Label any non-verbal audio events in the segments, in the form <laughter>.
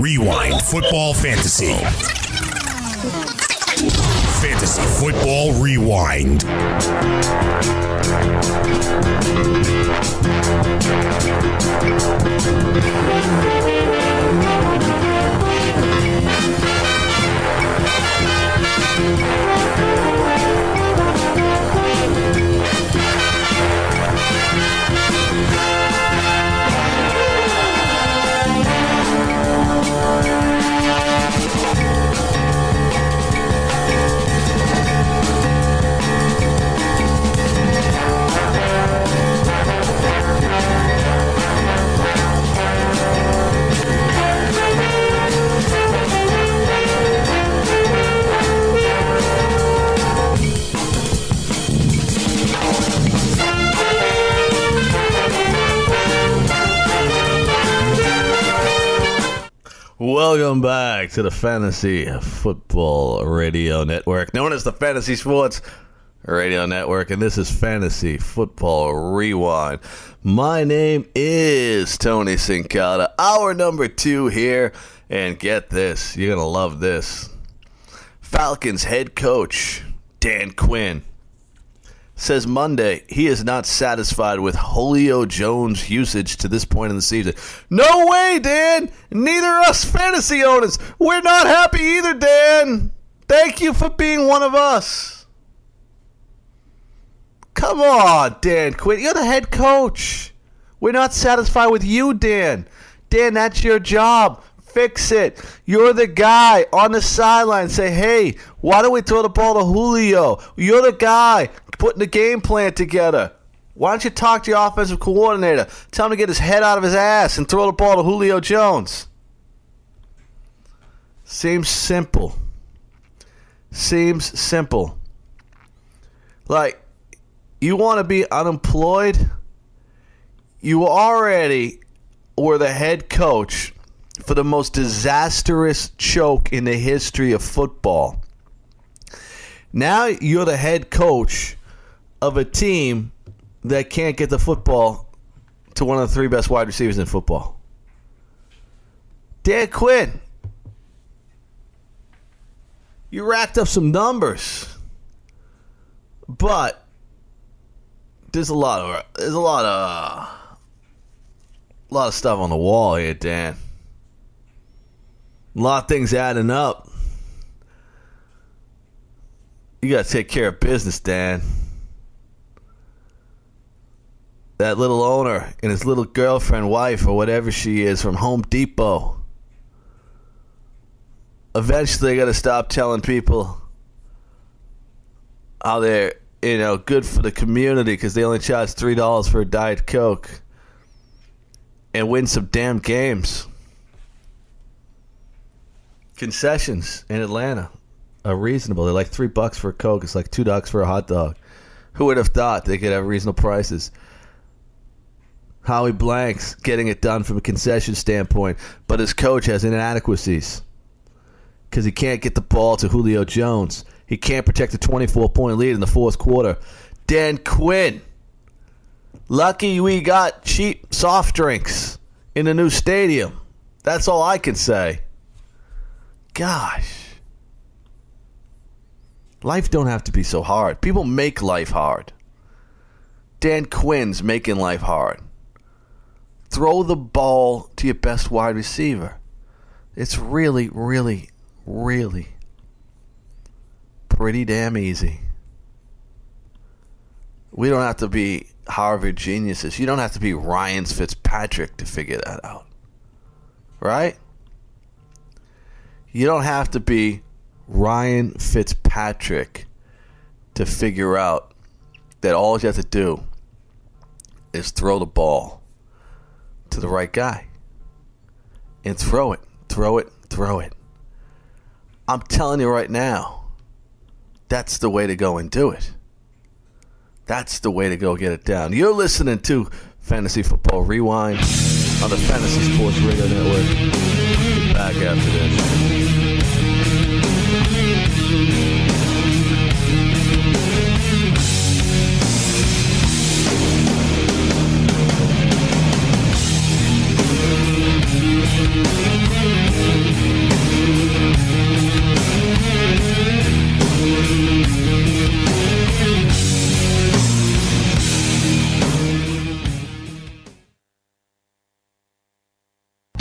Rewind Football Fantasy. Fantasy Football Rewind. Welcome back to the Fantasy Football Radio Network, known as the Fantasy Sports Radio Network, and this is Fantasy Football Rewind. My name is Tony Sincata, hour number two here, and get this, you're going to love this. Falcons head coach Dan Quinn says Monday he is not satisfied with Julio Jones' usage to this point in the season. No way, Dan! Neither us fantasy owners. We're not happy either, Dan. Thank you for being one of us. Come on, Dan Quinn. You're the head coach. We're not satisfied with you, Dan. Dan, that's your job. Fix it. You're the guy on the sideline. Say, hey, why don't we throw the ball to Julio? You're the guy putting the game plan together. Why don't you talk to your offensive coordinator? Tell him to get his head out of his ass and throw the ball to Julio Jones. Seems simple. Seems simple. Like, you want to be unemployed? You already were the head coach for the most disastrous choke in the history of football. Now you're the head coach of a team that can't get the football to one of the three best wide receivers in football. Dan Quinn, you racked up some numbers, but there's a lot of there's a lot of a lot of stuff on the wall here, Dan. A lot of things adding up. You got to take care of business, Dan that little owner and his little girlfriend, wife, or whatever she is from Home Depot. Eventually, they got to stop telling people how they're, you know, good for the community because they only charge three dollars for a diet coke, and win some damn games. Concessions in Atlanta are reasonable. They're like three bucks for a coke. It's like two bucks for a hot dog. Who would have thought they could have reasonable prices? Howie Blanks getting it done from a concession standpoint, but his coach has inadequacies because he can't get the ball to Julio Jones. He can't protect a 24 point lead in the fourth quarter. Dan Quinn. Lucky we got cheap soft drinks in the new stadium. That's all I can say. Gosh. Life don't have to be so hard. People make life hard. Dan Quinn's making life hard throw the ball to your best wide receiver. It's really, really, really pretty damn easy. We don't have to be Harvard geniuses. You don't have to be Ryan Fitzpatrick to figure that out. Right? You don't have to be Ryan Fitzpatrick to figure out that all you have to do is throw the ball to the right guy and throw it, throw it, throw it. I'm telling you right now, that's the way to go and do it. That's the way to go get it down. You're listening to Fantasy Football Rewind on the Fantasy Sports Radio Network. back after this.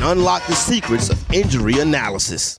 and unlock the secrets of injury analysis.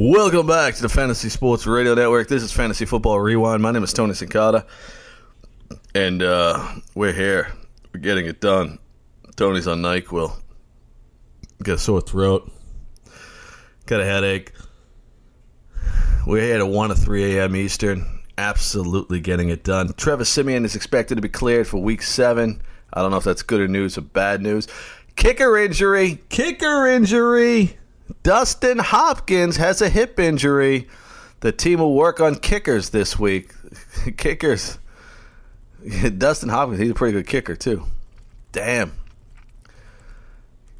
Welcome back to the Fantasy Sports Radio Network. This is Fantasy Football Rewind. My name is Tony Sincata, and uh, we're here. We're getting it done. Tony's on NyQuil. Got a sore throat. Got a headache. We're here at 1 to 3 a.m. Eastern. Absolutely getting it done. Trevor Siemian is expected to be cleared for week seven. I don't know if that's good or news or bad news. Kicker injury. Kicker injury. Dustin Hopkins has a hip injury. The team will work on kickers this week. <laughs> kickers. <laughs> Dustin Hopkins, he's a pretty good kicker too. Damn.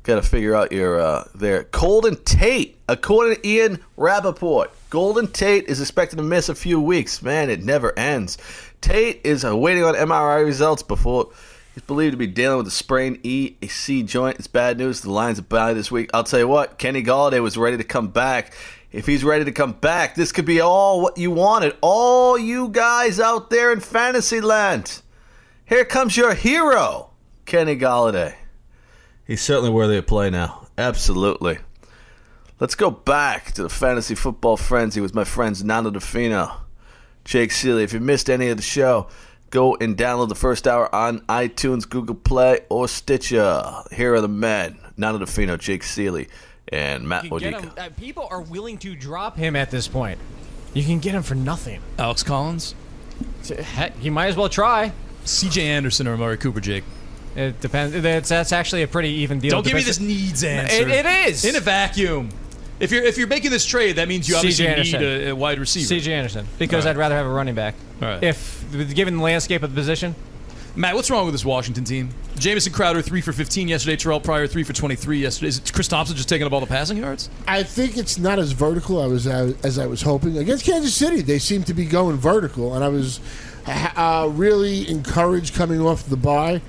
Got to figure out your uh, there. Golden Tate, according to Ian Rapoport, Golden Tate is expected to miss a few weeks. Man, it never ends. Tate is uh, waiting on MRI results before He's believed to be dealing with a sprained AC joint. It's bad news. The Lions are bad this week. I'll tell you what, Kenny Golladay was ready to come back. If he's ready to come back, this could be all what you wanted. All you guys out there in fantasy land. Here comes your hero, Kenny Golladay. He's certainly worthy of play now. Absolutely. Let's go back to the fantasy football frenzy with my friends Nando Di Fino, Jake Ciely. If you missed any of the show, Go and download the first hour on iTunes, Google Play, or Stitcher. Here are the men: Nando Di Fino, Jake Ciely, and Matt Modica. Uh, people are willing to drop him at this point. You can get him for nothing. Alex Collins. Heck, he might as well try. C.J. Anderson or Amari Cooper, Jake. It depends. That's, that's actually a pretty even deal. Don't give me this needs answer. It, it is in a vacuum. If you're if you're making this trade, that means you obviously C.J. need a, a wide receiver. C.J. Anderson, because All I'd rather have a running back. All right. If given the landscape of the position, Matt, what's wrong with this Washington team? Jamison Crowder three for fifteen yesterday. Terrelle Pryor three for twenty three yesterday. Is it Chris Thompson just taking up all the passing yards? I think it's not as vertical I was as I was hoping. Against Kansas City, they seem to be going vertical, and I was uh, really encouraged coming off the bye.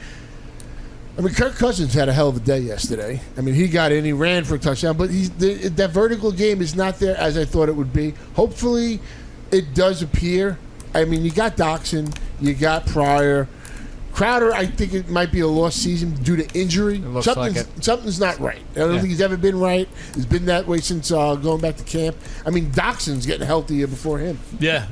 I mean, Kirk Cousins had a hell of a day yesterday. I mean, he got in, he ran for a touchdown, but he's the, that vertical game is not there as I thought it would be. Hopefully, it does appear. I mean, you got Doctson, you got Pryor. Crowder, I think it might be a lost season due to injury. looks something's, like something's not right. I don't Yeah. think he's ever been right. He's been that way since uh, going back to camp. I mean, Doctson's getting healthier before him. Yeah.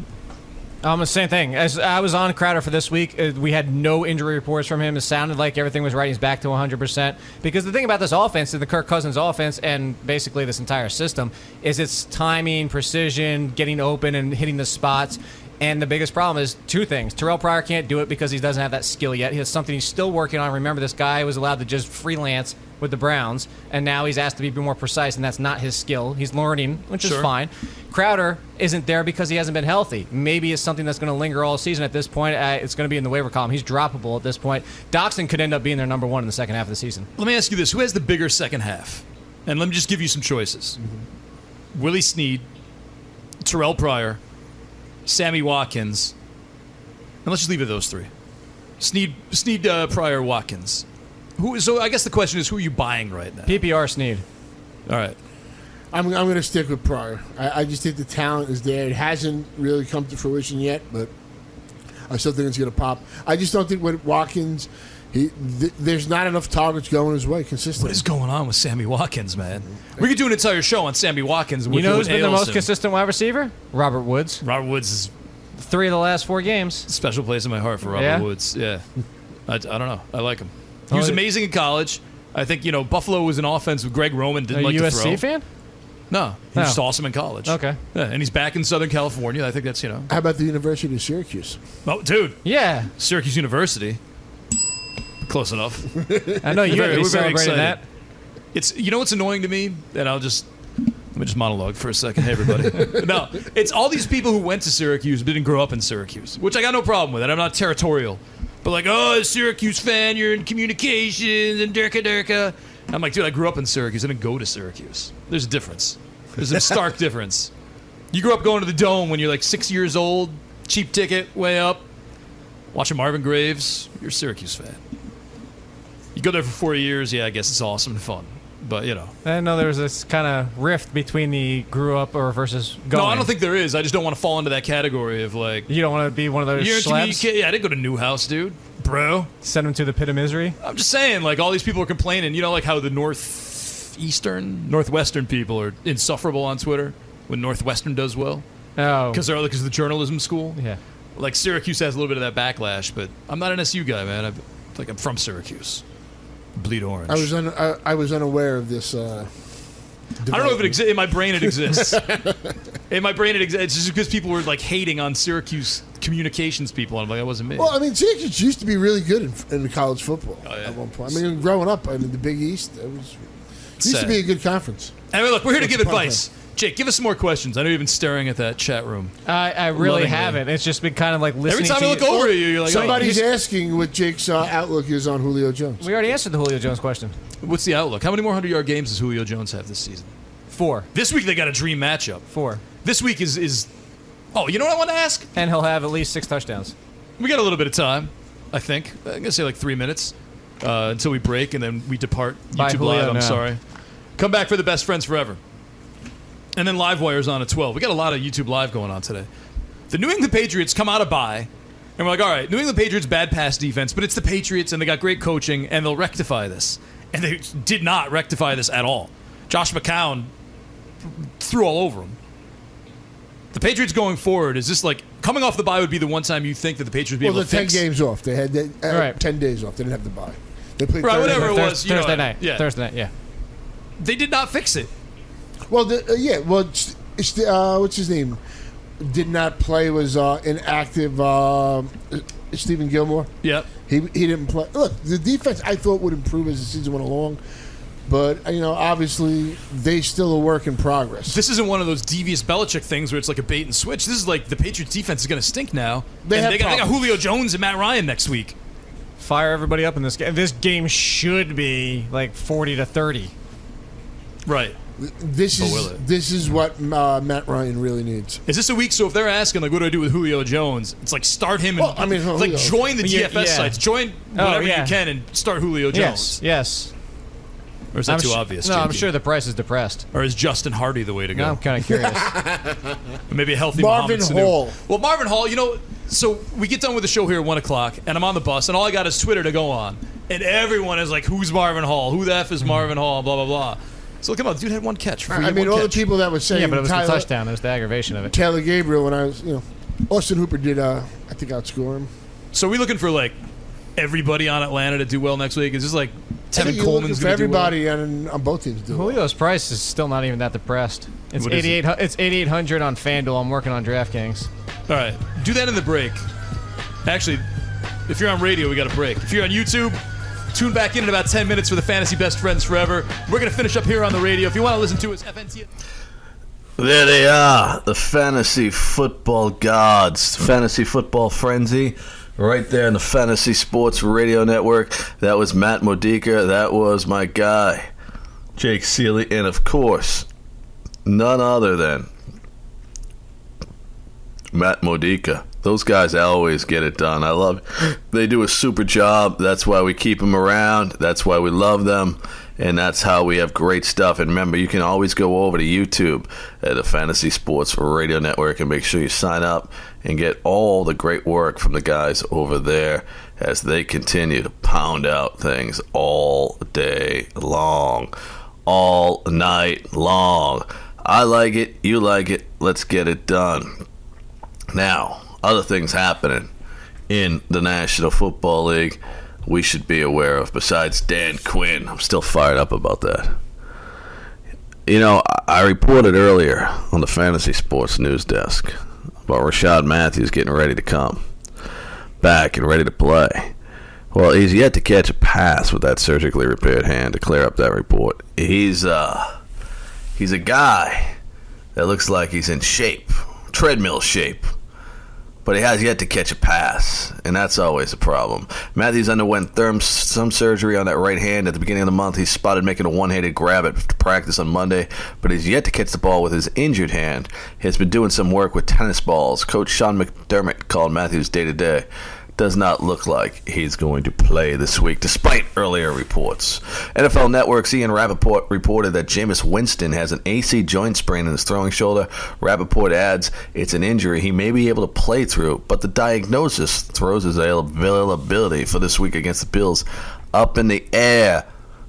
Um, the same thing. As I was on Crowder for this week, uh, we had no injury reports from him. It sounded like everything was right. He's back to 100%. Because the thing about this offense, the Kirk Cousins offense, and basically this entire system, is its timing, precision, getting open, and hitting the spots. And the biggest problem is two things. Terrelle Pryor can't do it because he doesn't have that skill yet. He has something he's still working on. Remember, this guy was allowed to just freelance with the Browns, and now he's asked to be more precise, and that's not his skill. He's learning, which is fine. Crowder isn't there because he hasn't been healthy. Maybe it's something that's going to linger all season. At this point, uh, it's going to be in the waiver column. He's droppable at this point. Doctson could end up being their number one in the second half of the season. Let me ask you this: Who has the bigger second half? And let me just give you some choices: Willie Snead, Terrelle Pryor, Sammy Watkins, and let's just leave it at those three: Snead, Snead, uh, Pryor, Watkins. Who? So I guess the question is, who are you buying right now? PPR Snead. All right. I'm, I'm going to stick with Pryor. I, I just think the talent is there. It hasn't really come to fruition yet, but I still think it's going to pop. I just don't think with Watkins, he th- there's not enough targets going his way consistently. What is going on with Sammy Watkins, man? Mm-hmm. We could do an entire show on Sammy Watkins. You know who's been the most him. consistent wide receiver? Robert Woods. Robert Woods is Three of the last four games. special place in my heart for Robert Yeah? Woods. Yeah, I, I don't know. I like him. He was Oh, amazing in college. I think you know Buffalo was an offense with Greg Roman didn't A like to throw. USC throw. fan? No, he was Oh. just awesome in college. Okay. Yeah, and he's back in Southern California. I think that's you know. How about the University of Syracuse? Oh, dude. Yeah. Syracuse University. Close enough. <laughs> I know you We're had to celebrating excited. that. It's you know what's annoying to me, and I'll just let me just monologue for a second. Hey everybody. <laughs> no, it's all these people who went to Syracuse but didn't grow up in Syracuse, which I got no problem with. And I'm not territorial, but like, oh, Syracuse fan, you're in communications and durka durka. I'm like, dude, I grew up in Syracuse. I didn't go to Syracuse. There's a difference. There's a stark <laughs> difference. You grew up going to the dome when you're like six years old, cheap ticket, way up, watching Marvin Graves. You're a Syracuse fan. You go there for four years, yeah, I guess it's awesome and fun. But you know, I know there was this kind of rift between the grew up or versus going. no, I don't think there is. I just don't want to fall into that category of like you don't want to be one of those you're schlebs. Yeah, I didn't go to Newhouse, dude, bro. Send them to the pit of misery. I'm just saying, like all these people are complaining. You know, like how the northeastern, northwestern people are insufferable on Twitter when Northwestern does well. Oh, because they're because of the journalism school. Yeah, like Syracuse has a little bit of that backlash, but I'm not an SU guy, man. I'm, like I'm from Syracuse, bleed orange. I was un- I, I was unaware of this. Uh, I don't know if it exists. In my brain, it exists. <laughs> in my brain, it exists. It's just because people were like hating on Syracuse communications people. I'm like, that wasn't me. Well, I mean, Syracuse used to be really good in, in college football Oh, at one point. I mean, growing up, I mean, the Big East, it was it used Sad. to be a good conference. anyway, look, we're here to give part of advice. Jake, give us some more questions. I know you've been staring at that chat room. I, I really Lovingly. haven't. It's just been kind of like listening. Every time to I look over at you, you're like, Somebody's oh. asking what Jake's uh, outlook is on Julio Jones. We already answered the Julio Jones question. What's the outlook? How many more hundred yard games does Julio Jones have this season? Four. This week they got a dream matchup. Four. This week is is. Oh, you know what I want to ask? And he'll have at least six touchdowns. We got a little bit of time, I think. I'm gonna say like three minutes uh, until we break, and then we depart Bye, YouTube Julio, Live. I'm now. sorry. Come back for the best friends forever, and then Livewire's on at 12. We got a lot of YouTube Live going on today. The New England Patriots come out of bye, and we're like, all right, New England Patriots bad pass defense, but it's the Patriots, and they got great coaching, and they'll rectify this. And they did not rectify this at all. Josh McCown threw all over him. The Patriots going forward is this like coming off the bye would be the one time you think that the Patriots would be Well, able the to ten games off. They had that, uh, Right. ten days off. They didn't have the bye. They played Right, Thursday whatever it night. was. you know, Thursday night. Yeah. Thursday night. Yeah. They did not fix it. Well, the, uh, yeah. Well, it's, it's the, uh, what's his name? Did not play. Was uh, inactive. Uh, Stephon Gilmore. Yep. He he didn't play. Look, the defense I thought would improve as the season went along. But uh, you know, obviously, they still a work in progress. This isn't one of those devious Belichick things where it's like a bait and switch. This is like the Patriots defense is going to stink now. They and have they, got, they got. Julio Jones and Matt Ryan next week. Fire everybody up in this game. This game should be like 40 to 30. Right. This But will is it? this is what uh, Matt Ryan really needs. Is this a week? So if they're asking like, what do I do with Julio Jones? It's like start him and Well, I mean, it's like Julio- join the Yeah, DFS yeah. sites, join Oh, whatever yeah. you can, and start Julio Jones. yes. Or is that I'm too su- obvious? No, I'm JD? sure the price is depressed. Or is Justin Hardy the way to go? No, I'm kind of curious. <laughs> <laughs> Maybe a healthy Marvin Mohamed Sanu. Hall. Well, Marvin Hall, you know, so we get done with the show here at one o'clock, and I'm on the bus, and all I got is Twitter to go on, and everyone is like, "Who's Marvin Hall? Who the f is Marvin Hall?" Blah blah blah. So come on, the dude had one catch. I mean, all the people that were saying yeah, but it was Tyler, the touchdown. It was the aggravation of it. Taylor Gabriel when I was, you know, Austin Hooper did, uh, I think, outscore him. So we looking for like everybody on Atlanta to do well next week? Is this like Tevin you're Coleman's looking for going to do well? everybody on, on both teams. to Do well. Julio's price is still not even that depressed. It's What is it? 88. It's 8800 on FanDuel. I'm working on DraftKings. All right, do that in the break. Actually, if you're on radio, we got a break. If you're on YouTube, tune back in in about 10 minutes for the Fantasy Best Friends Forever. We're going to finish up here on the radio. If you want to listen to us, FNT. There they are, the fantasy football gods, fantasy football frenzy, right there in the Fantasy Sports Radio Network. That was Matt Modica. That was my guy, Jake Ciely, and of course, none other than Matt Modica. Those guys always get it done. I love. They do a super job. That's why we keep them around. That's why we love them. And that's how we have great stuff. And remember, you can always go over to YouTube at the Fantasy Sports Radio Network and make sure you sign up and get all the great work from the guys over there as they continue to pound out things all day long, all night long. I like it. You like it. Let's get it done. Now, other things happening in the National Football League we should be aware of besides Dan Quinn. I'm still fired up about that. You know, I reported earlier on the Fantasy Sports News Desk about Rashad Matthews getting ready to come back and ready to play. Well, he's yet to catch a pass with that surgically repaired hand to clear up that report. He's uh he's a guy that looks like he's in shape, treadmill shape but he has yet to catch a pass, and that's always a problem. Matthews underwent therm some surgery on that right hand at the beginning of the month. He's spotted making a one-handed grab at practice on Monday, but he's yet to catch the ball with his injured hand. He has been doing some work with tennis balls. Coach Sean McDermott called Matthews day to day. Does not look like he's going to play this week, despite earlier reports. NFL Network's Ian Rapoport reported that Jameis Winston has an AC joint sprain in his throwing shoulder. Rapoport adds it's an injury he may be able to play through, but the diagnosis throws his availability for this week against the Bills up in the air.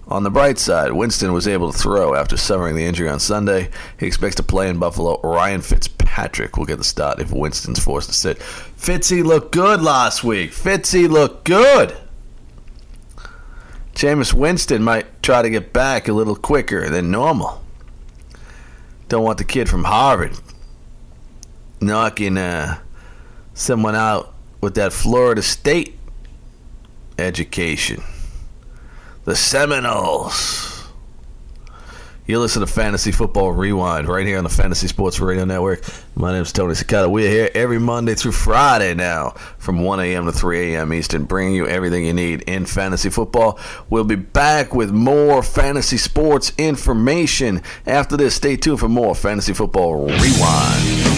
On the bright side, Winston was able to throw after suffering the injury on Sunday. He expects to play in Buffalo. Ryan Fitzpatrick will get the start if Winston's forced to sit. Fitzy looked good last week. Fitzy looked good. Jameis Winston might try to get back a little quicker than normal. Don't want the kid from Harvard knocking uh, someone out with that Florida State education. The Seminoles. You listen to Fantasy Football Rewind right here on the Fantasy Sports Radio Network. My name is Tony Cicada. We're here every Monday through Friday now from 1 a.m. to 3 a.m. Eastern, bringing you everything you need in fantasy football. We'll be back with more fantasy sports information after this. Stay tuned for more Fantasy Football Rewind.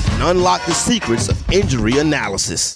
unlock the secrets of injury analysis.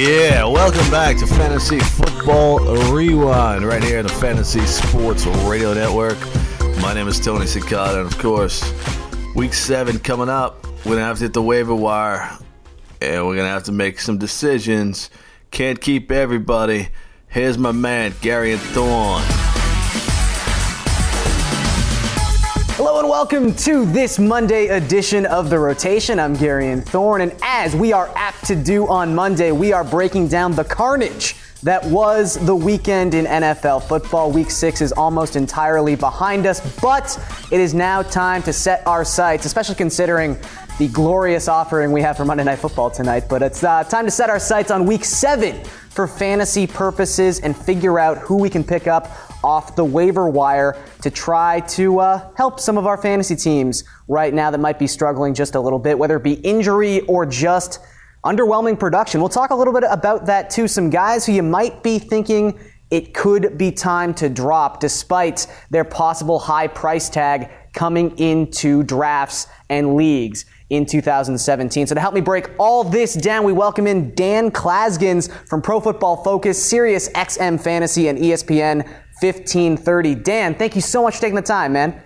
Yeah. Welcome back to Fantasy Football Rewind right here on the Fantasy Sports Radio Network. My name is Tony Cicada, and of course, week seven coming up. We're going to have to hit the waiver wire, and we're going to have to make some decisions. Can't keep everybody. Here's my man, Garion Thorne. Hello and welcome to this Monday edition of The Rotation. I'm Garion Thorne, and as we are apt to do on Monday, we are breaking down the carnage that was the weekend in NFL football. Week six is almost entirely behind us, but it is now time to set our sights, especially considering the glorious offering we have for Monday Night Football tonight. But it's uh, time to set our sights on week seven for fantasy purposes and figure out who we can pick up off the waiver wire to try to uh, help some of our fantasy teams right now that might be struggling just a little bit, whether it be injury or just underwhelming production. We'll talk a little bit about that too. Some guys who you might be thinking it could be time to drop despite their possible high price tag coming into drafts and leagues in 2017. So to help me break all this down, we welcome in Dan Clasgens from Pro Football Focus, Sirius XM Fantasy, and ESPN 1530. Dan, thank you so much for taking the time, man.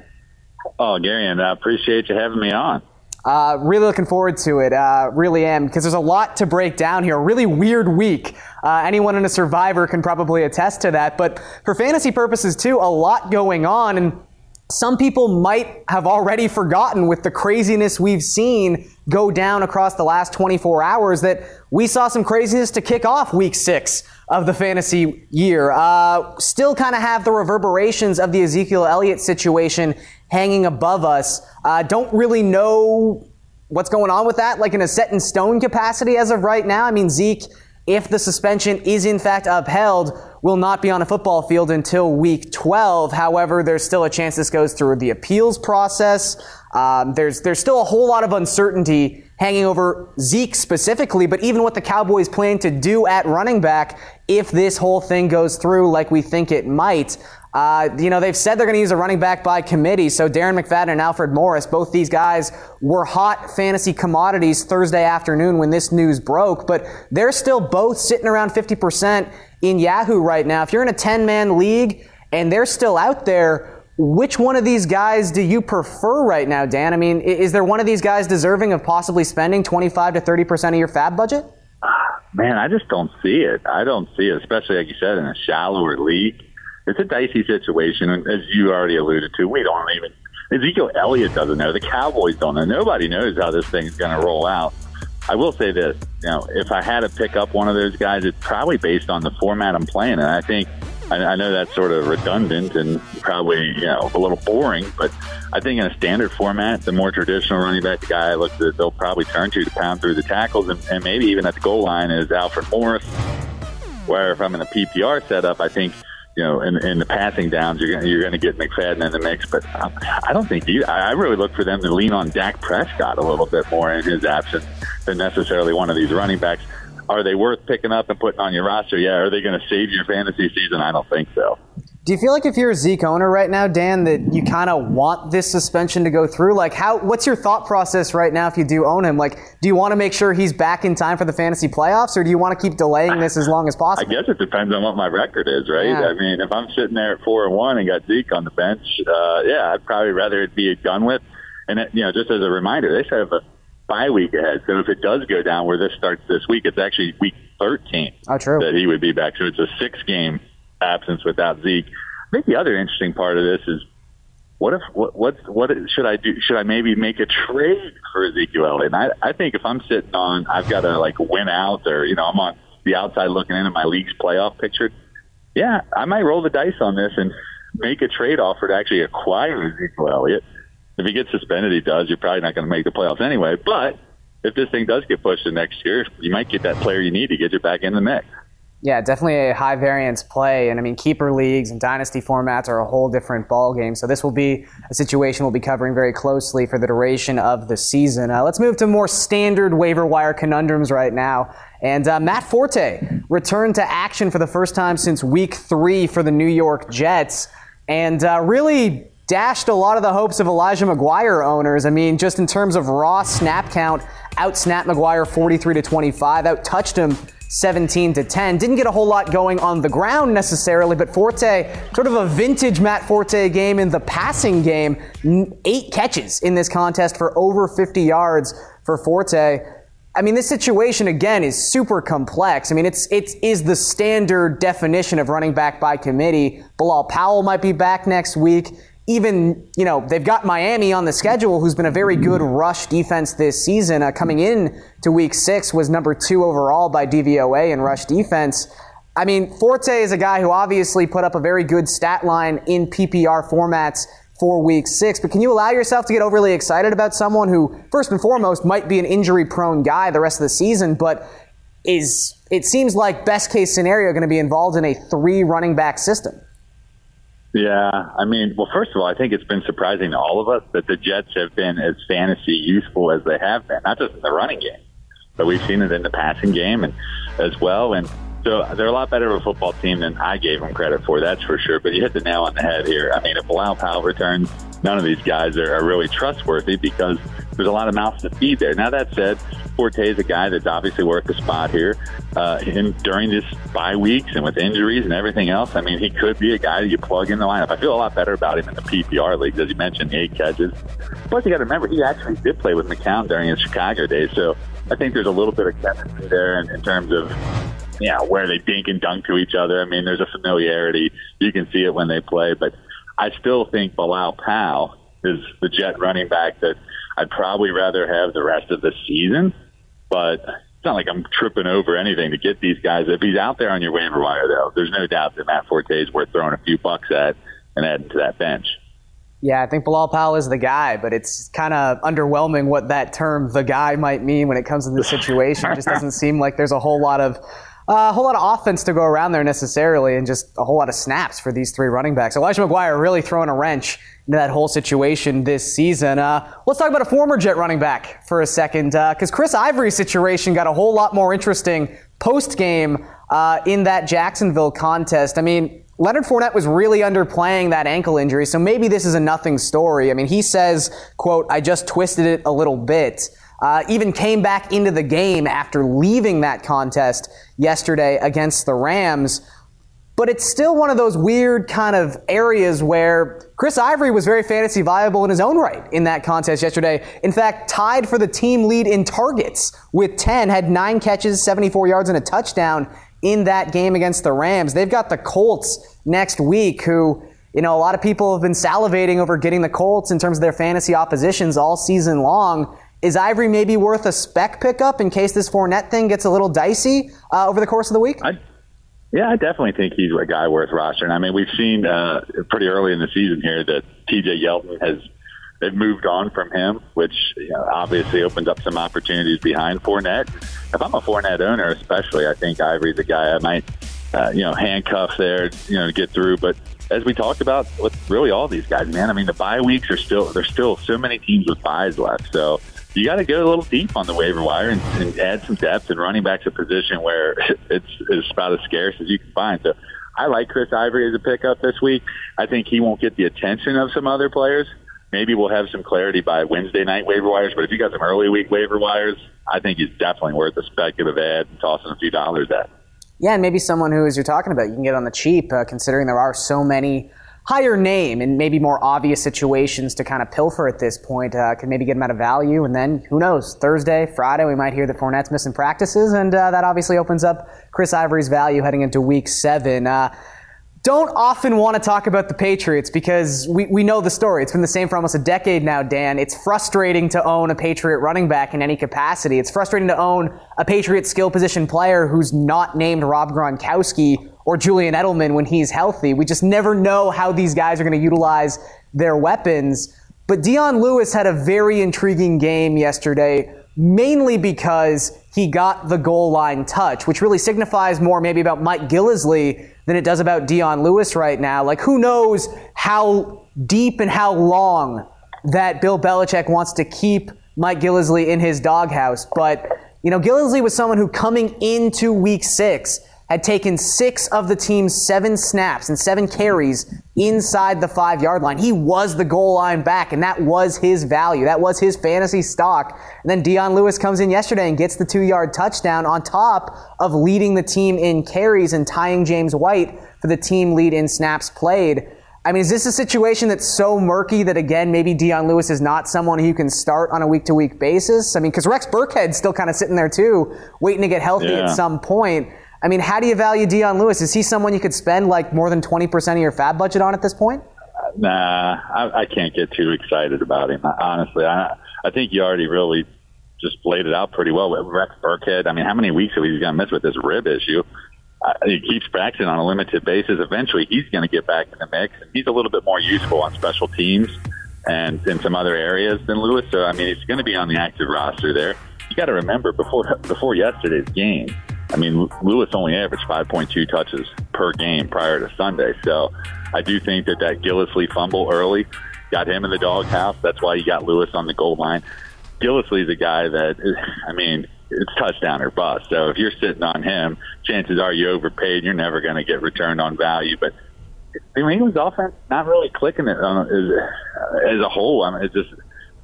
Oh, Gary, and I appreciate you having me on. Uh, really looking forward to it. Uh, really am, because there's a lot to break down here. A really weird week. Uh, anyone in a survivor can probably attest to that. But for fantasy purposes, too, a lot going on. And some people might have already forgotten with the craziness we've seen go down across the last 24 hours that we saw some craziness to kick off week six of the fantasy year. Uh, still kind of have the reverberations of the Ezekiel Elliott situation hanging above us. Uh, don't really know what's going on with that, like in a set in stone capacity as of right now. I mean, Zeke, if the suspension is in fact upheld, will not be on a football field until week 12. However, there's still a chance this goes through the appeals process. Um, there's there's still a whole lot of uncertainty hanging over Zeke specifically, but even what the Cowboys plan to do at running back if this whole thing goes through like we think it might. Uh, you know, they've said they're going to use a running back by committee. So Darren McFadden and Alfred Morris, both these guys were hot fantasy commodities Thursday afternoon when this news broke, but they're still both sitting around 50% in Yahoo right now. If you're in a 10 man league and they're still out there, which one of these guys do you prefer right now, Dan? I mean, is there one of these guys deserving of possibly spending 25 to 30% of your FAAB budget? Man, I just don't see it. I don't see it, especially like you said, in a shallower league. It's a dicey situation, and as you already alluded to, we don't even. Ezekiel Elliott doesn't know. The Cowboys don't know. Nobody knows how this thing's going to roll out. I will say this, you know, if I had to pick up one of those guys, it's probably based on the format I'm playing. And I think, I, know that's sort of redundant and probably, you know, a little boring, but I think in a standard format, the more traditional running back, guy I look that they'll probably turn to to pound through the tackles and, and maybe even at the goal line is Alfred Morris. Where if I'm in a PPR setup, I think you know, in, in the passing downs, you're gonna, you're going to get McFadden in the mix. But um, I don't think you. I really look for them to lean on Dak Prescott a little bit more in his absence than necessarily one of these running backs. Are they worth picking up and putting on your roster? Yeah. Are they going to save your fantasy season? I don't think so. Do you feel like if you're a Zeke owner right now, Dan, that you kind of want this suspension to go through? Like, how? What's your thought process right now if you do own him? Like, do you want to make sure he's back in time for the fantasy playoffs, or do you want to keep delaying this as long as possible? I guess it depends on what my record is, right? Yeah. I mean, if I'm sitting there at four and one and got Zeke on the bench, uh, yeah, I'd probably rather it be done with. And it, you know, just as a reminder, they have a bye week ahead. So if it does go down where this starts this week, it's actually week 13 oh, true. that he would be back. So it's a six game absence without Zeke. I think the other interesting part of this is what if what what what should I do? Should I maybe make a trade for Ezekiel Elliott? And I I think if I'm sitting on, I've got to like win out, or you know, I'm on the outside looking into my league's playoff picture. Yeah, I might roll the dice on this and make a trade offer to actually acquire Ezekiel Elliott. If he gets suspended, he does. You're probably not going to make the playoffs anyway. But if this thing does get pushed to next year, you might get that player you need to get you back in the mix. Yeah, definitely a high variance play. And I mean, keeper leagues and dynasty formats are a whole different ballgame. So this will be a situation we'll be covering very closely for the duration of the season. Uh, let's move to more standard waiver wire conundrums right now. And uh, Matt Forte returned to action for the first time since week three for the New York Jets. And uh, really dashed a lot of the hopes of Elijah McGuire owners. I mean, just in terms of raw snap count, out snapped McGuire 43 to 25, out touched him 17 to 10. Didn't get a whole lot going on the ground necessarily, but Forte, sort of a vintage Matt Forte game in the passing game. Eight catches in this contest for over 50 yards for Forte. I mean, this situation again is super complex. I mean, it's it is the standard definition of running back by committee. Bilal Powell might be back next week even, you know, they've got Miami on the schedule, who's been a very good rush defense this season. Uh, coming in to week six was number two overall by DVOA in rush defense. I mean, Forte is a guy who obviously put up a very good stat line in PPR formats for week six, but can you allow yourself to get overly excited about someone who, first and foremost, might be an injury prone guy the rest of the season, but is, it seems like best case scenario, going to be involved in a three running back system? Yeah, I mean, well, first of all, I think it's been surprising to all of us that the Jets have been as fantasy useful as they have been, not just in the running game, but we've seen it in the passing game and as well. And so they're a lot better of a football team than I gave them credit for, that's for sure. But you hit the nail on the head here. I mean, if Bilal Powell returns, none of these guys are, are really trustworthy because there's a lot of mouths to feed there. Now that said, Forte is a guy that's obviously worked a spot here. Uh, and during this bye weeks and with injuries and everything else, I mean, he could be a guy that you plug in the lineup. I feel a lot better about him in the PPR leagues, as you mentioned, eight catches. Plus, you got to remember he actually did play with McCown during his Chicago days, so I think there's a little bit of chemistry there in, in terms of yeah, where they dink and dunk to each other. I mean, there's a familiarity. You can see it when they play, but I still think Bilal Powell is the Jet running back that I'd probably rather have the rest of the season. But it's not like I'm tripping over anything to get these guys. If he's out there on your waiver wire, though, there's no doubt that Matt Forte is worth throwing a few bucks at and adding to that bench. Yeah, I think Bilal Powell is the guy, but it's kind of underwhelming what that term "the guy" might mean when it comes to this situation. It just doesn't <laughs> seem like there's a whole lot of a whole lot of offense to go around there necessarily, and just a whole lot of snaps for these three running backs. Elijah McGuire really throwing a wrench into that whole situation this season. Uh, let's talk about a former Jet running back for a second, because uh, Chris Ivory's situation got a whole lot more interesting post game uh, in that Jacksonville contest. I mean, Leonard Fournette was really underplaying that ankle injury, so maybe this is a nothing story. I mean, he says, quote, I just twisted it a little bit. Uh, even came back into the game after leaving that contest yesterday against the Rams. But it's still one of those weird kind of areas where Chris Ivory was very fantasy viable in his own right in that contest yesterday. In fact, tied for the team lead in targets with 10, had nine catches, 74 yards, and a touchdown in that game against the Rams. They've got the Colts next week, who, you know, a lot of people have been salivating over getting the Colts in terms of their fantasy oppositions all season long. Is Ivory maybe worth a spec pickup in case this Fournette thing gets a little dicey uh, over the course of the week? I, yeah, I definitely think he's a guy worth rostering. I mean, we've seen uh, pretty early in the season here that T.J. Yeldon has they've moved on from him, which you know, obviously opens up some opportunities behind Fournette. If I'm a Fournette owner, especially, I think Ivory's a guy I might, uh, you know, handcuff there, you know, to get through. But as we talked about with really all these guys, man, I mean, the bye weeks are still there's still so many teams with buys left, so. You got to go a little deep on the waiver wire and, and add some depth and running back's a position where <laughs> it's, it's about as scarce as you can find. So I like Chris Ivory as a pickup this week. I think he won't get the attention of some other players, maybe we'll have some clarity by Wednesday night waiver wires. But if you got some early week waiver wires, I think he's definitely worth a speculative ad and tossing a few dollars at. Yeah, and maybe someone who, as you're talking about, you can get on the cheap, uh, considering there are so many higher name and maybe more obvious situations to kind of pilfer at this point. Uh, can maybe get him out of value, and then who knows? Thursday, Friday, we might hear that Fournette's missing practices, and uh, that obviously opens up Chris Ivory's value heading into Week Seven. Uh, don't often want to talk about the Patriots because we, we know the story. It's been the same for almost a decade now, Dan. It's frustrating to own a Patriot running back in any capacity. It's frustrating to own a Patriot skill position player who's not named Rob Gronkowski or Julian Edelman when he's healthy. We just never know how these guys are going to utilize their weapons. But Dion Lewis had a very intriguing game yesterday, mainly because he got the goal line touch, which really signifies more maybe about Mike Gillislee than it does about Dion Lewis right now. Like, who knows how deep and how long that Bill Belichick wants to keep Mike Gillislee in his doghouse. But, you know, Gillislee was someone who coming into week six had taken six of the team's seven snaps and seven carries inside the five yard line. He was the goal line back, and that was his value. That was his fantasy stock. And then Dion Lewis comes in yesterday and gets the two yard touchdown on top of leading the team in carries and tying James White for the team lead in snaps played. I mean, is this a situation that's so murky that again, maybe Dion Lewis is not someone who you can start on a week to week basis? I mean, because Rex Burkhead's still kind of sitting there too, waiting to get healthy yeah. at some point. I mean, how do you value Dion Lewis? Is he someone you could spend like more than 20% of your FAAB budget on at this point? Nah, I, I can't get too excited about him. Honestly, I, I think you already really just laid it out pretty well with Rex Burkhead. I mean, how many weeks are he going to miss with this rib issue? Uh, he keeps practicing on a limited basis. Eventually, he's going to get back in the mix. He's a little bit more useful on special teams and in some other areas than Lewis. So, I mean, he's going to be on the active roster there. You got to remember before before yesterday's game, I mean, Lewis only averaged 5.2 touches per game prior to Sunday. So I do think that that Gillislee fumble early got him in the doghouse. That's why you got Lewis on the goal line. Gillislee's a guy that, I mean, it's touchdown or bust. So if you're sitting on him, chances are you overpaid. You're never going to get returned on value. But New England's offense not really clicking it uh, as, as a whole. I mean, it's just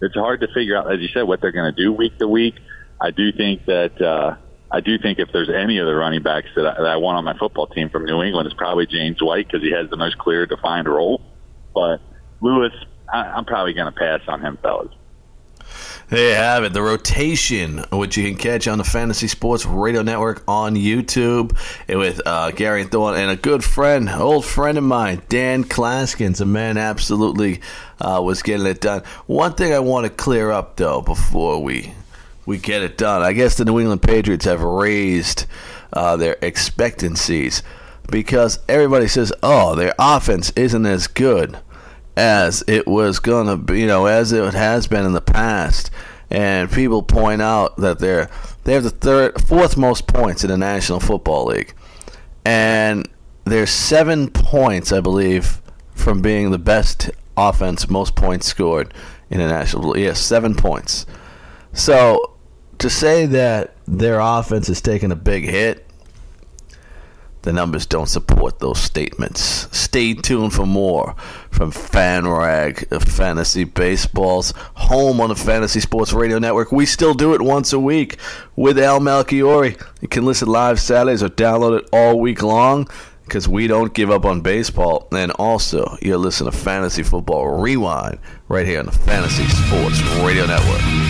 it's hard to figure out, as you said, what they're going to do week to week. I do think that uh, I do think if there's any of the running backs that I, that I want on my football team from New England, it's probably James White because he has the most clear defined role. But Lewis, I, I'm probably going to pass on him, fellas. There you have it, the rotation, which you can catch on the Fantasy Sports Radio Network on YouTube, with uh, Garion Thorne and a good friend, old friend of mine, Dan Clasgens. A man absolutely uh, was getting it done. One thing I want to clear up though before we we get it done, I guess the New England Patriots have raised uh, their expectancies because everybody says, "Oh, their offense isn't as good." as it was gonna be, you know, as it has been in the past. And people point out that they're they have the third, fourth most points in the National Football League, and they're seven points, I believe, from being the best offense, most points scored in the National. Yes, yeah, seven points. So to say that their offense is taking a big hit the numbers don't support those statements. Stay tuned for more from FanRag of Fantasy Baseball's home on the Fantasy Sports Radio Network. We still do it once a week with Al Melchiori. You can listen live Saturdays or download it all week long because we don't give up on baseball. And also, you're listening to Fantasy Football Rewind right here on the Fantasy Sports Radio Network.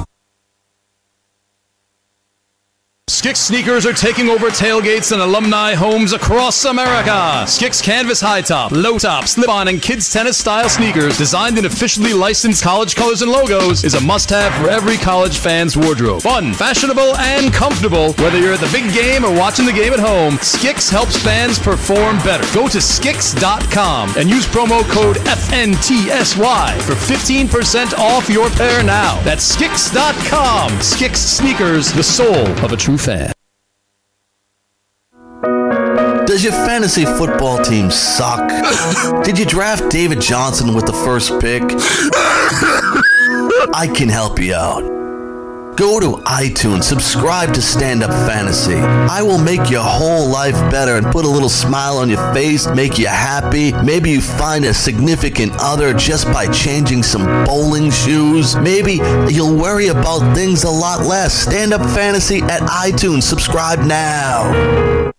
Skicks sneakers are taking over tailgates and alumni homes across America. Skicks canvas high top, low top, slip on, and kids tennis style sneakers designed in officially licensed college colors and logos is a must have for every college fan's wardrobe. Fun, fashionable, and comfortable. Whether you're at the big game or watching the game at home, Skicks helps fans perform better. Go to Skicks.com and use promo code FNTSY for 15% off your pair now. That's Skicks.com. Skicks sneakers, the soul of a true fan. Does your fantasy football team suck? <laughs> Did you draft David Johnson with the first pick? I can help you out. Go to iTunes, subscribe to Stand Up Fantasy. I will make your whole life better and put a little smile on your face, make you happy. Maybe you find a significant other just by changing some bowling shoes. Maybe you'll worry about things a lot less. Stand Up Fantasy at iTunes. Subscribe now.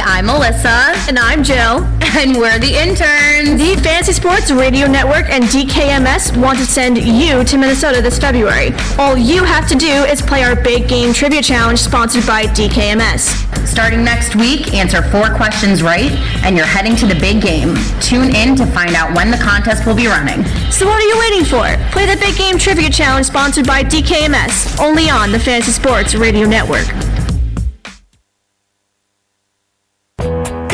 I'm Melissa. And I'm Jill. <laughs> And we're the interns. The Fancy Sports Radio Network and DKMS want to send you to Minnesota this February. All you have to do is play our Big Game Trivia Challenge sponsored by DKMS. Starting next week, answer four questions right, and you're heading to the big game. Tune in to find out when the contest will be running. So what are you waiting for? Play the Big Game Trivia Challenge sponsored by DKMS, only on the Fantasy Sports Radio Network.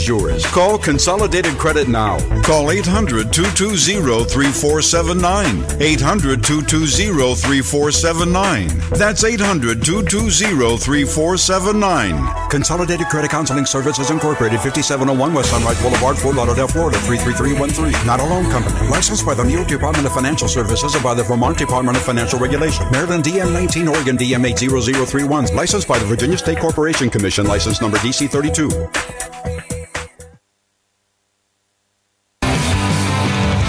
yours. Call Consolidated Credit now. Call 800 220 3479. 800 220 3479. That's 800 220 3479. Consolidated Credit Counseling Services Incorporated, 5701 West Sunrise Boulevard, Fort Lauderdale, Florida, 33313. Not a loan company. Licensed by the New York Department of Financial Services and by the Vermont Department of Financial Regulation. Maryland DM 19, Oregon DM 80031. Licensed by the Virginia State Corporation Commission. License number DC 32.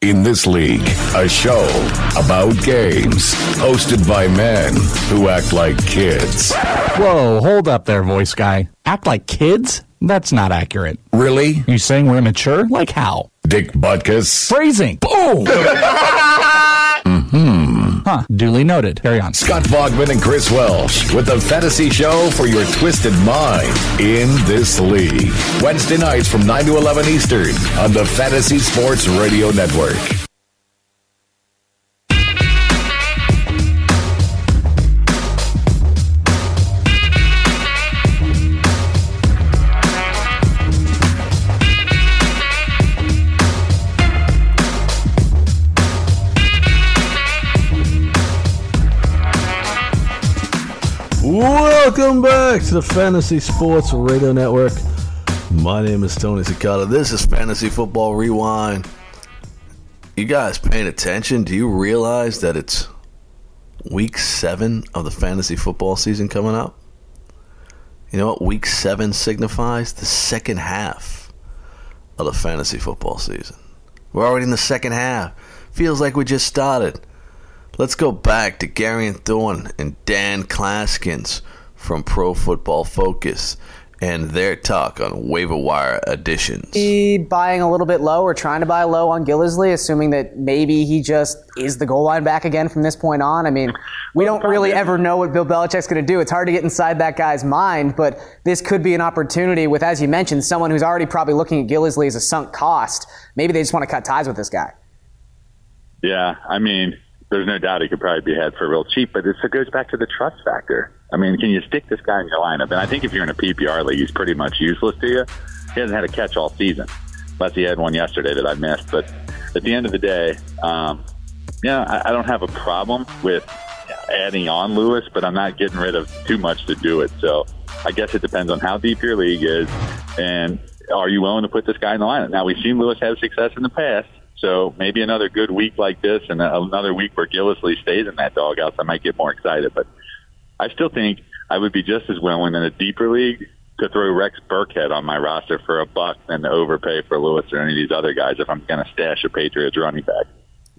In this league, a show about games, hosted by men who act like kids. Whoa, hold up there, voice guy. Act like kids? That's not accurate. Really? You saying we're immature? Like how? Dick Butkus. Phrasing. Boom! <laughs> hmm Huh, duly noted. Carry on. Scott Bogman and Chris Welsh with the fantasy show for your twisted mind in this league. Wednesday nights from 9 to 11 Eastern on the Fantasy Sports Radio Network. Welcome back to the Fantasy Sports Radio Network. My name is Tony Cicada. This is Fantasy Football Rewind. You guys paying attention? Do you realize that it's week seven of the fantasy football season coming up? You know what week seven signifies? The second half of the fantasy football season. We're already in the second half. Feels like we just started. Let's go back to Garion Thorne and Dan Clasgens from Pro Football Focus and their talk on waiver wire additions. Be buying a little bit low or trying to buy low on Gillislee, assuming that maybe he just is the goal line back again from this point on. I mean, we don't really ever know what Bill Belichick's going to do. It's hard to get inside that guy's mind, but this could be an opportunity with, as you mentioned, someone who's already probably looking at Gillislee as a sunk cost. Maybe they just want to cut ties with this guy. Yeah, I mean, there's no doubt he could probably be had for real cheap, but it goes back to the trust factor. I mean, can you stick this guy in your lineup? And I think if you're in a PPR league, he's pretty much useless to you. He hasn't had a catch all season, unless he had one yesterday that I missed. But at the end of the day, um, yeah, I, I don't have a problem with adding on Lewis, but I'm not getting rid of too much to do it. So I guess it depends on how deep your league is, and are you willing to put this guy in the lineup? Now we've seen Lewis have success in the past. So maybe another good week like this and another week where Gillislee stays in that doghouse, I might get more excited. But I still think I would be just as willing in a deeper league to throw Rex Burkhead on my roster for a buck than to overpay for Lewis or any of these other guys if I'm going to stash a Patriots running back.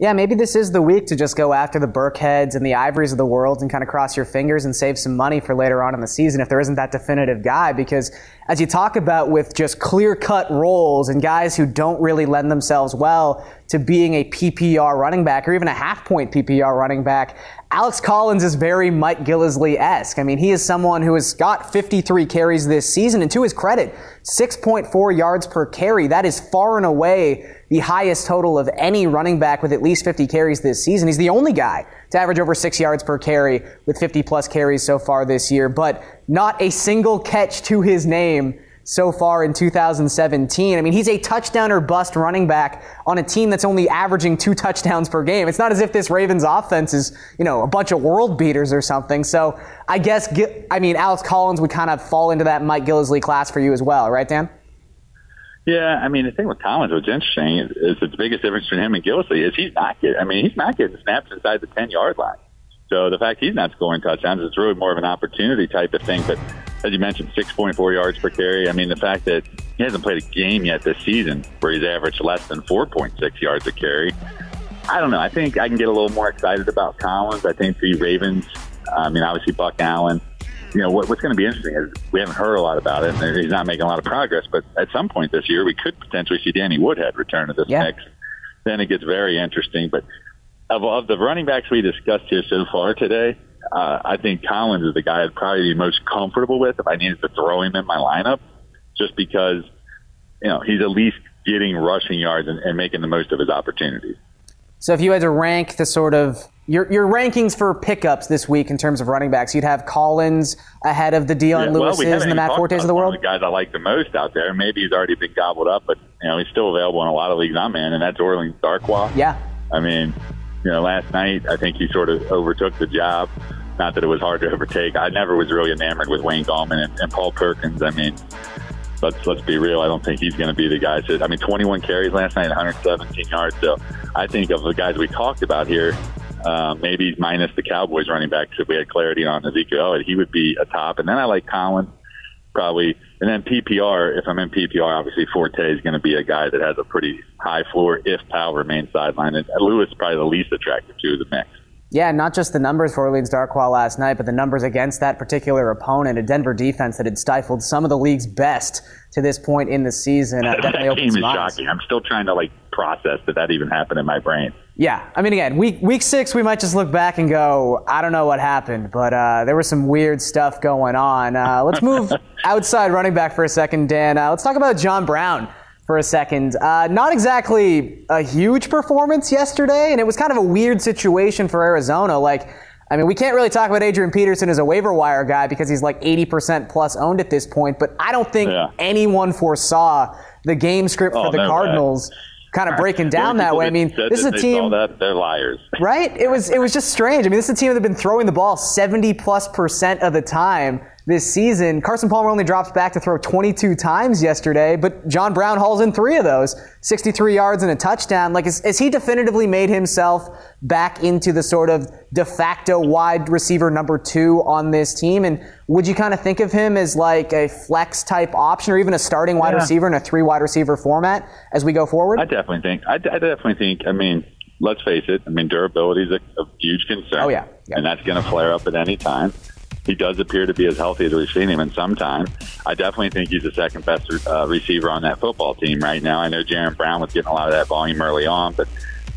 Yeah, maybe this is the week to just go after the Burkheads and the Ivories of the world and kind of cross your fingers and save some money for later on in the season if there isn't that definitive guy. Because as you talk about with just clear cut roles and guys who don't really lend themselves well to being a PPR running back or even a half point PPR running back, Alex Collins is very Mike Gillislee esque. I mean, he is someone who has got 53 carries this season, and to his credit, 6.4 yards per carry. That is far and away the highest total of any running back with at least 50 carries this season. He's the only guy to average over six yards per carry with 50 plus carries so far this year, but not a single catch to his name so far in 2017. I mean, he's a touchdown or bust running back on a team that's only averaging two touchdowns per game. It's not as if this Ravens offense is, you know, a bunch of world beaters or something. So I guess, I mean, Alex Collins would kind of fall into that Mike Gillislee class for you as well, right, Dan? Yeah, I mean, the thing with Collins, what's interesting is, is the biggest difference between him and Gillislee is he's not getting, I mean, he's not getting snaps inside the 10 yard line. So the fact he's not scoring touchdowns is really more of an opportunity type of thing. But as you mentioned, 6.4 yards per carry. I mean, the fact that he hasn't played a game yet this season where he's averaged less than 4.6 yards a carry. I don't know. I think I can get a little more excited about Collins. I think the Ravens, I mean, obviously Buck Allen. You know, what, what's going to be interesting is we haven't heard a lot about it, and he's not making a lot of progress. But at some point this year, we could potentially see Danny Woodhead return to this yeah. mix. Then it gets very interesting. But of, of the running backs we discussed here so far today, uh, I think Collins is the guy I'd probably be most comfortable with if I needed to throw him in my lineup, just because you know he's at least getting rushing yards and, and making the most of his opportunities. So if you had to rank the sort of your, your rankings for pickups this week in terms of running backs, you'd have Collins ahead of the Dion yeah, Lewis's well, we and the Matt Fortes of the world. Of the guys I like the most out there. Maybe he's already been gobbled up, but You know, he's still available in a lot of leagues I'm in, and that's Orleans Darkwa. Yeah. I mean, you know, last night I think he sort of overtook the job. Not that it was hard to overtake. I never was really enamored with Wayne Gallman and, and Paul Perkins. I mean, let's let's be real. I don't think he's going to be the guy. To, I mean, 21 carries last night, 117 yards. So I think of the guys we talked about here, uh, maybe minus the Cowboys running backs, if we had clarity on Ezekiel Elliott, he would be a top. And then I like Collins probably. And then PPR, if I'm in PPR, obviously Forte is going to be a guy that has a pretty high floor if Powell remains sidelined. And Lewis is probably the least attractive to the mix. Yeah, not just the numbers for Orleans Darkwa last night, but the numbers against that particular opponent, a Denver defense that had stifled some of the league's best to this point in the season. Uh, <laughs> that team is shocking. I'm still trying to like process that that even happened in my brain. Yeah, I mean, again, week week six, we might just look back and go, I don't know what happened, but uh, there was some weird stuff going on. Uh, let's move <laughs> outside running back for a second, Dan. Uh, let's talk about John Brown for a second. Uh, not exactly a huge performance yesterday, and it was kind of a weird situation for Arizona. Like, I mean, we can't really talk about Adrian Peterson as a waiver wire guy because he's like 80% plus owned at this point, but I don't think yeah. anyone foresaw the game script oh, for the no Cardinals. Way. Kind of breaking down that way. I mean, this is a team. That, they're liars, right? It was it was just strange. I mean, this is a team that have been throwing the ball 70 plus percent of the time this season. Carson Palmer only drops back to throw 22 times yesterday, but John Brown hauls in three of those 63 yards and a touchdown. Like, has, he definitively made himself back into the sort of de facto wide receiver number two on this team? And would you kind of think of him as like a flex type option or even a starting wide yeah. receiver in a three wide receiver format as we go forward? I definitely think. I, I definitely think. I mean, let's face it. I mean, durability is a, a huge concern. Oh yeah, yeah. and that's going to flare up at any time he does appear to be as healthy as we've seen him in some time. I definitely think he's the second best uh, receiver on that football team right now. I know Jaron Brown was getting a lot of that volume early on, but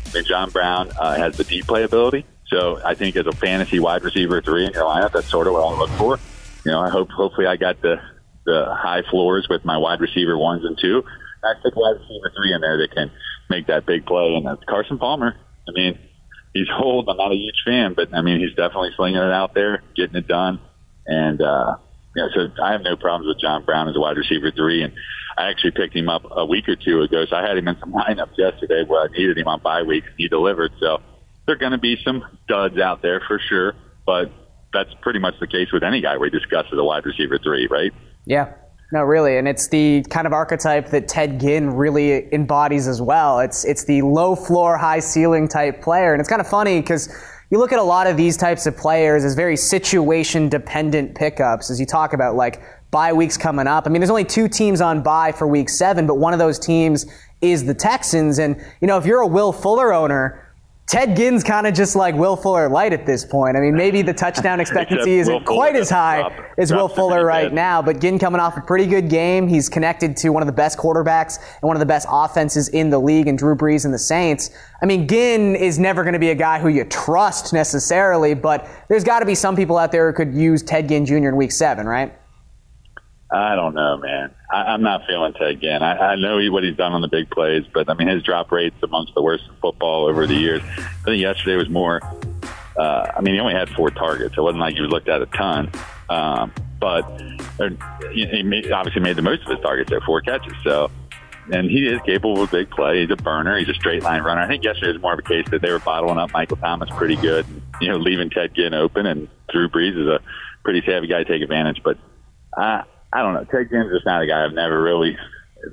I mean, John Brown uh, has the deep play ability. So I think as a fantasy wide receiver three in your lineup, that's sort of what I look for. You know, I hope hopefully I got the the high floors with my wide receiver ones and two. I stick wide receiver three in there that can make that big play. And that's Carson Palmer. I mean, he's old. I'm not a huge fan, but I mean, he's definitely slinging it out there, getting it done. And, uh, yeah, so I have no problems with John Brown as a wide receiver three. And I actually picked him up a week or two ago. So I had him in some <laughs> lineups yesterday where I needed him on bye weeks. He delivered. So there are going to be some duds out there for sure. But that's pretty much the case with any guy we discuss as a wide receiver three, right? Yeah. No, really, and it's the kind of archetype that Ted Ginn really embodies as well. It's it's the low floor, high ceiling type player, and it's kind of funny because you look at a lot of these types of players as very situation dependent pickups, as you talk about like bye weeks coming up. I mean, there's only two teams on bye for week seven, but one of those teams is the Texans, and you know if you're a Will Fuller owner Ted Ginn's kind of just like Will Fuller light at this point. I mean, maybe the touchdown <laughs> expectancy isn't quite as high drop, as drop Will Fuller right now, but Ginn coming off a pretty good game. He's connected to one of the best quarterbacks and one of the best offenses in the league and Drew Brees and the Saints. I mean, Ginn is never going to be a guy who you trust necessarily, but there's got to be some people out there who could use Ted Ginn Jr. in week seven, right? I don't know, man. I, I'm not feeling Ted Ginn. I, I know he, what he's done on the big plays, but I mean his drop rate's amongst the worst in football over the years. I think yesterday was more. Uh, I mean, he only had four targets. It wasn't like he looked at a ton, um, but he made, obviously made the most of his targets at four catches. So, and he is capable of big play. He's a burner. He's a straight line runner. I think yesterday was more of a case that they were bottling up Michael Thomas pretty good, you know, leaving Ted Ginn open, and Drew Brees is a pretty savvy guy to take advantage. But uh, I don't know. Ted Ginn's just not a guy I've never really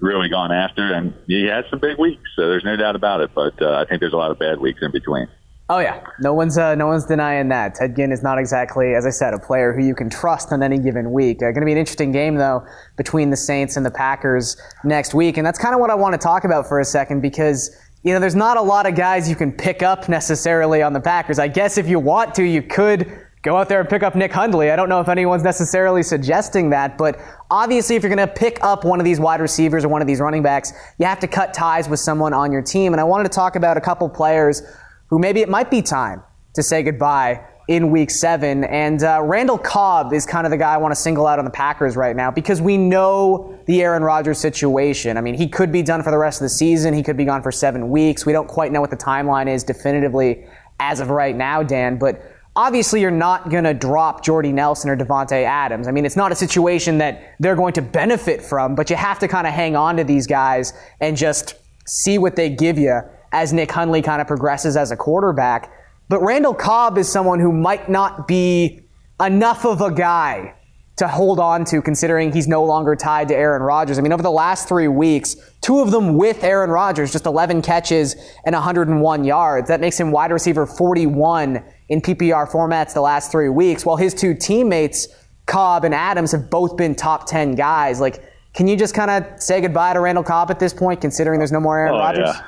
really gone after, and he has some big weeks, so there's no doubt about it. But uh, I think there's a lot of bad weeks in between. Oh yeah, no one's uh, no one's denying that. Ted Ginn is not exactly, as I said, a player who you can trust on any given week. Uh, going to be an interesting game though between the Saints and the Packers next week, and that's kind of what I want to talk about for a second because you know there's not a lot of guys you can pick up necessarily on the Packers. I guess if you want to, you could go out there and pick up Nick Hundley. I don't know if anyone's necessarily suggesting that, but obviously, if you're going to pick up one of these wide receivers or one of these running backs, you have to cut ties with someone on your team. And I wanted to talk about a couple players who maybe it might be time to say goodbye in week seven. And uh, Randall Cobb is kind of the guy I want to single out on the Packers right now because we know the Aaron Rodgers situation. I mean, he could be done for the rest of the season, he could be gone for seven weeks. We don't quite know what the timeline is definitively as of right now, Dan, but obviously you're not going to drop Jordy Nelson or Davante Adams. I mean, it's not a situation that they're going to benefit from, but you have to kind of hang on to these guys and just see what they give you as Nick Hundley kind of progresses as a quarterback. But Randall Cobb is someone who might not be enough of a guy to hold on to considering he's no longer tied to Aaron Rodgers. I mean, over the last three weeks, two of them with Aaron Rodgers, just 11 catches and 101 yards. That makes him wide receiver 41 in PPR formats the last three weeks, while his two teammates, Cobb and Adams, have both been top 10 guys. Like, can you just kind of say goodbye to Randall Cobb at this point, considering there's no more Aaron Oh, Rodgers? Yeah.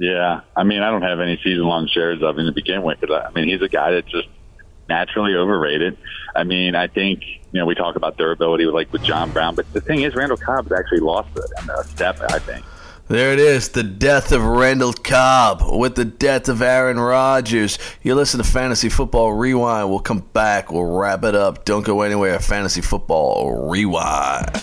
Yeah, I mean, I don't have any season-long shares of him to begin with. But uh, I mean, he's a guy that just naturally overrated. I mean, I think you know we talk about durability with like with John Brown, but the thing is, Randall Cobb's actually lost a, a step. I think. There it is, the death of Randall Cobb with the death of Aaron Rodgers. You listen to Fantasy Football Rewind. We'll come back. We'll wrap it up. Don't go anywhere. Fantasy Football Rewind.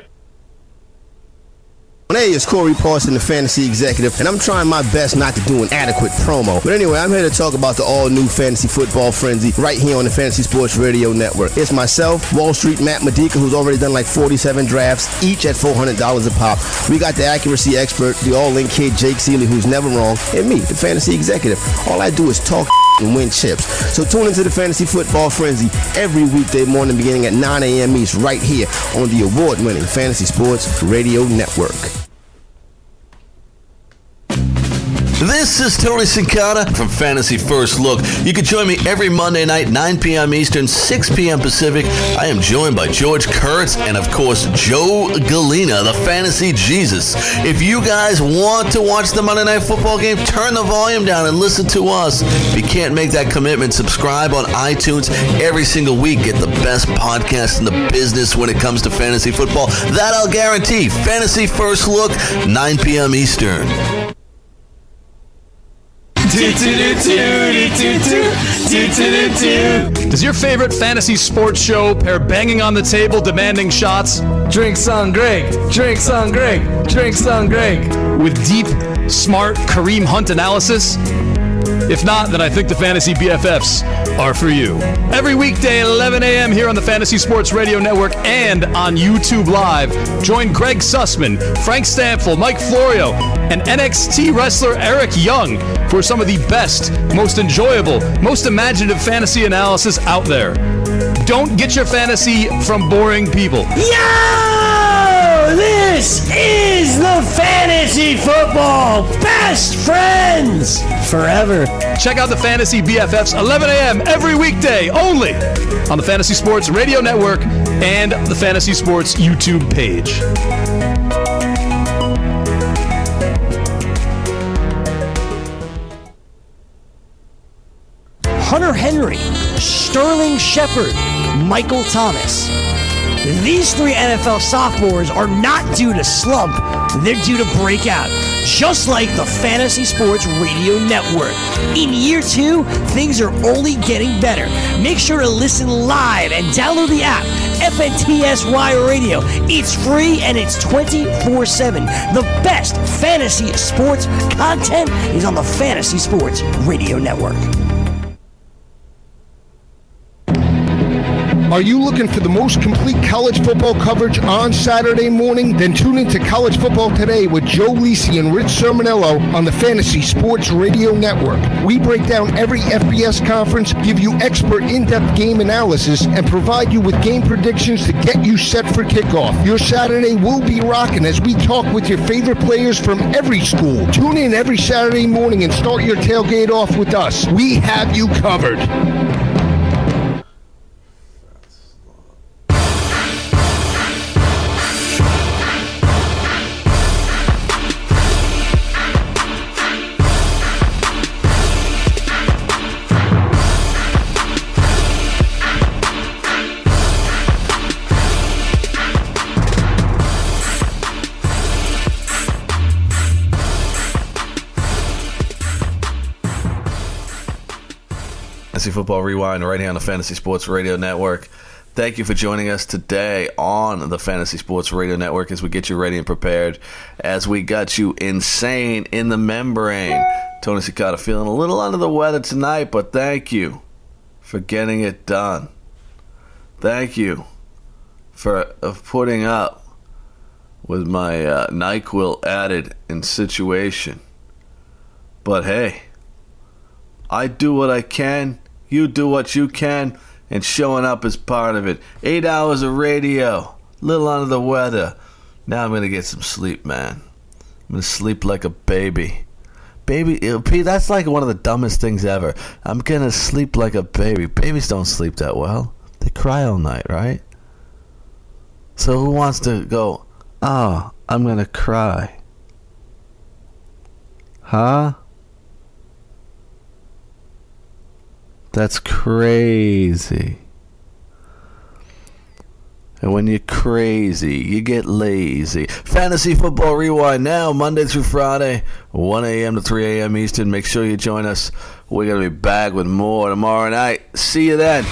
Hey, it's Corey Parson, the fantasy executive, and I'm trying my best not to do an adequate promo. But anyway, I'm here to talk about the all-new fantasy football frenzy right here on the Fantasy Sports Radio Network. It's myself, Wall Street Matt Medica, who's already done like 47 drafts, each at $400 a pop. We got the accuracy expert, the all-in kid Jake Ciely, who's never wrong, and me, the fantasy executive. All I do is talk and win chips. So tune into the Fantasy Football Frenzy every weekday morning beginning at 9 a.m. East right here on the award-winning Fantasy Sports Radio Network. This is Tony Sincata from Fantasy First Look. You can join me every Monday night, 9 p.m. Eastern, 6 p.m. Pacific. I am joined by George Kurtz and, of course, Joe Galena, the Fantasy Jesus. If you guys want to watch the Monday Night Football game, turn the volume down and listen to us. If you can't make that commitment, subscribe on iTunes every single week. Get the best podcast in the business when it comes to fantasy football. That I'll guarantee. Fantasy First Look, 9 p.m. Eastern. Does your favorite fantasy sports show pair banging on the table, demanding shots? Drinks on Greg, drinks on Greg, drinks on Greg. With deep, smart Kareem Hunt analysis? If not, then I think the Fantasy BFFs are for you. Every weekday at 11 a.m. here on the Fantasy Sports Radio Network and on YouTube Live, join Greg Sussman, Frank Stampfl, Mike Florio, and NXT wrestler Eric Young for some of the best, most enjoyable, most imaginative fantasy analysis out there. Don't get your fantasy from boring people. Yo! This is the Fantasy Football Best Friends Forever. Check out the Fantasy BFFs 11 a.m. every weekday only on the Fantasy Sports Radio Network and the Fantasy Sports YouTube page. Hunter Henry, Sterling Shepard, Michael Thomas. These three NFL sophomores are not due to slump, they're due to break out. Just like the Fantasy Sports Radio Network. In year two, things are only getting better. Make sure to listen live and download the app, FNTSY Radio. It's free and it's 24 7. The best fantasy sports content is on the Fantasy Sports Radio Network. Are you looking for the most complete college football coverage on Saturday morning? Then tune into College Football Today with Joe Lisi and Rich Sermonello on the Fantasy Sports Radio Network. We break down every FBS conference, give you expert in-depth game analysis, and provide you with game predictions to get you set for kickoff. Your Saturday will be rocking as we talk with your favorite players from every school. Tune in every Saturday morning and start your tailgate off with us. We have you covered. Fantasy Football Rewind right here on the Fantasy Sports Radio Network. Thank you for joining us today on the Fantasy Sports Radio Network as we get you ready and prepared, as we got you insane in the membrane. Tony Cicada feeling a little under the weather tonight, but thank you for getting it done. Thank you for putting up with my uh, NyQuil added in situation. But hey, I do what I can, you do what you can, and showing up is part of it. Eight hours of radio, little under the weather. Now I'm gonna get some sleep, man. I'm gonna sleep like a baby. Baby, Pete, that's like one of the dumbest things ever. I'm gonna sleep like a baby. Babies don't sleep that well. They cry all night, right? So who wants to go, oh, I'm gonna cry? Huh? That's crazy. And when you're crazy, you get lazy. Fantasy Football Rewind now, Monday through Friday, 1 a.m. to 3 a.m. Eastern. Make sure you join us. We're going to be back with more tomorrow night. See you then.